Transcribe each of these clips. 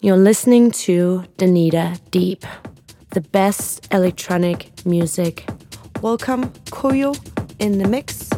You're listening to Danita Deep, the best electronic music. Welcome, Koyo, in the mix.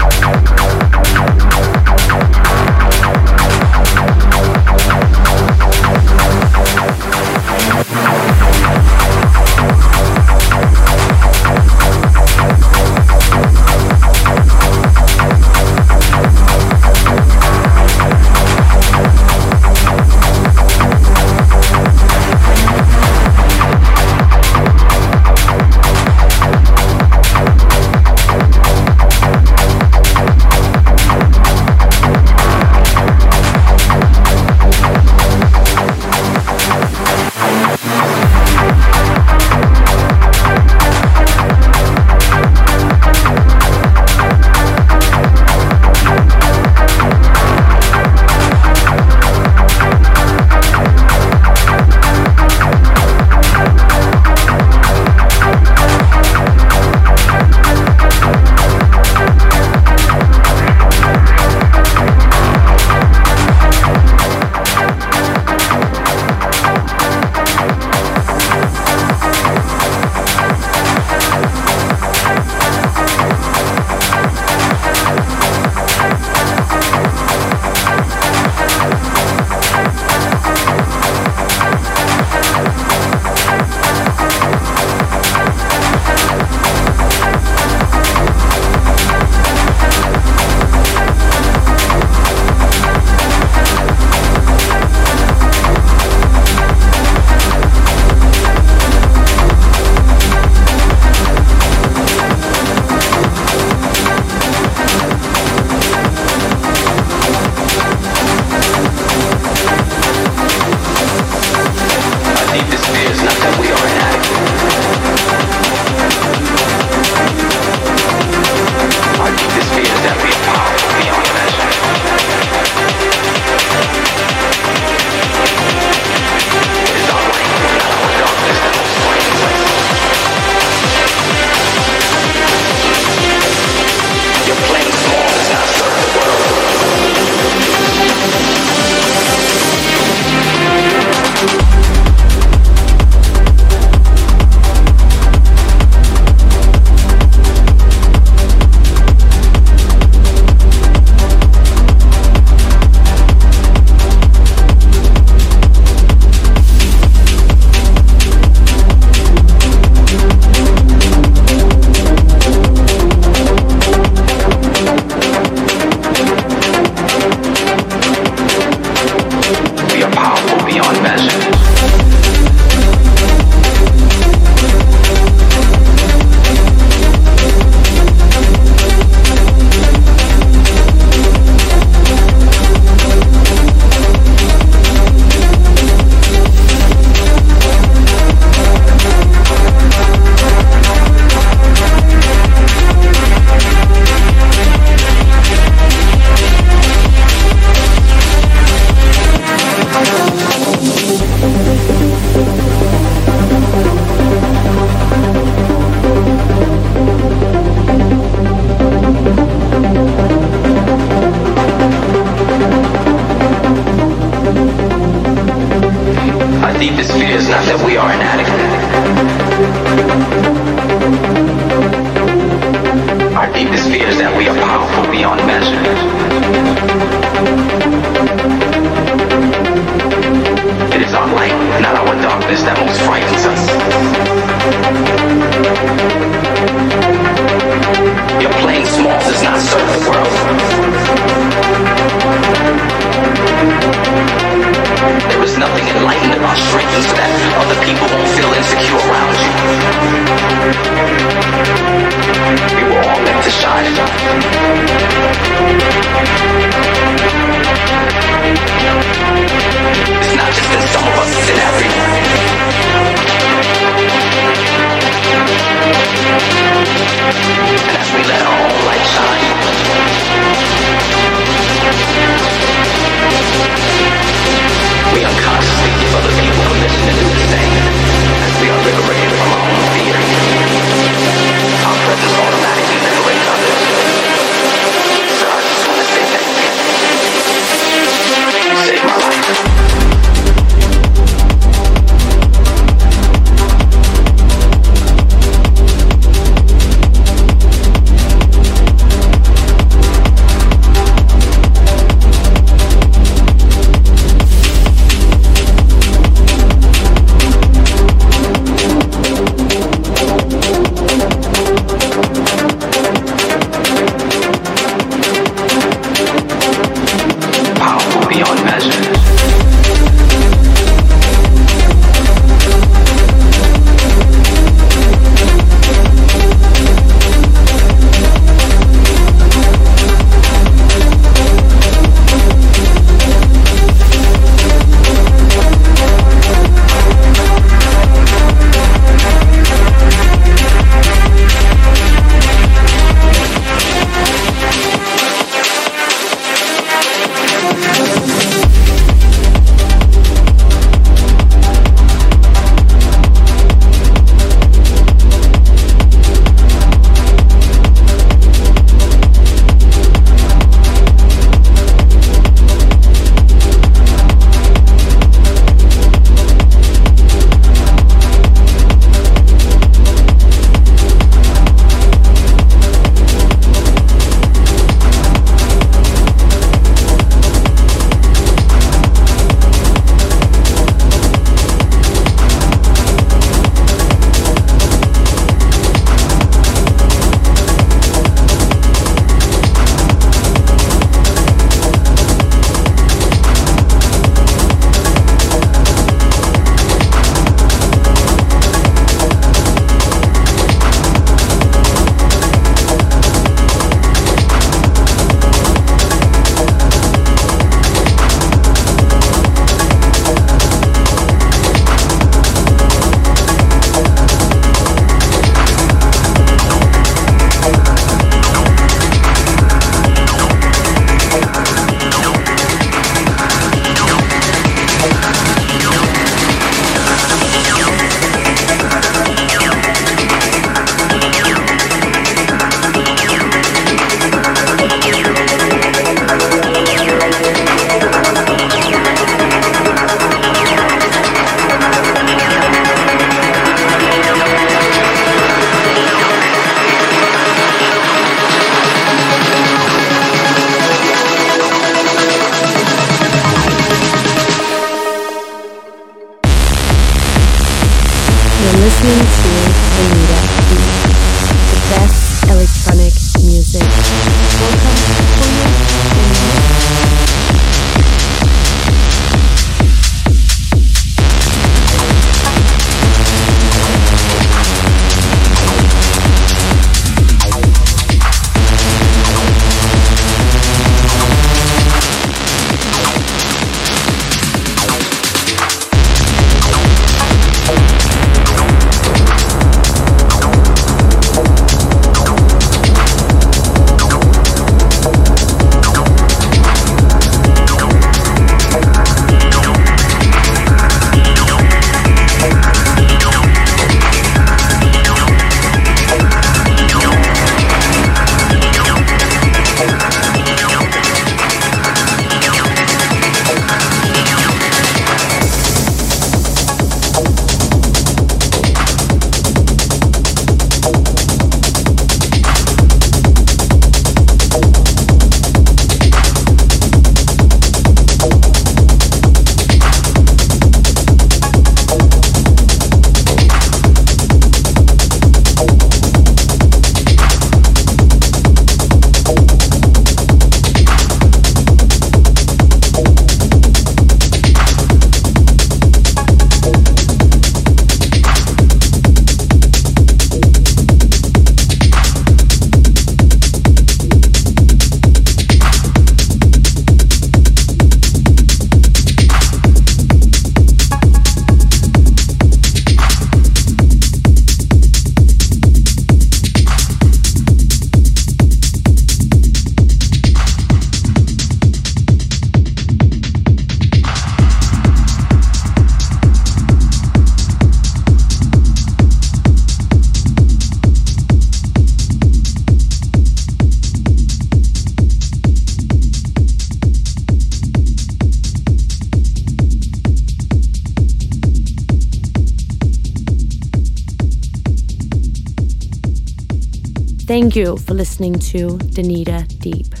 Thank you for listening to Danita Deep.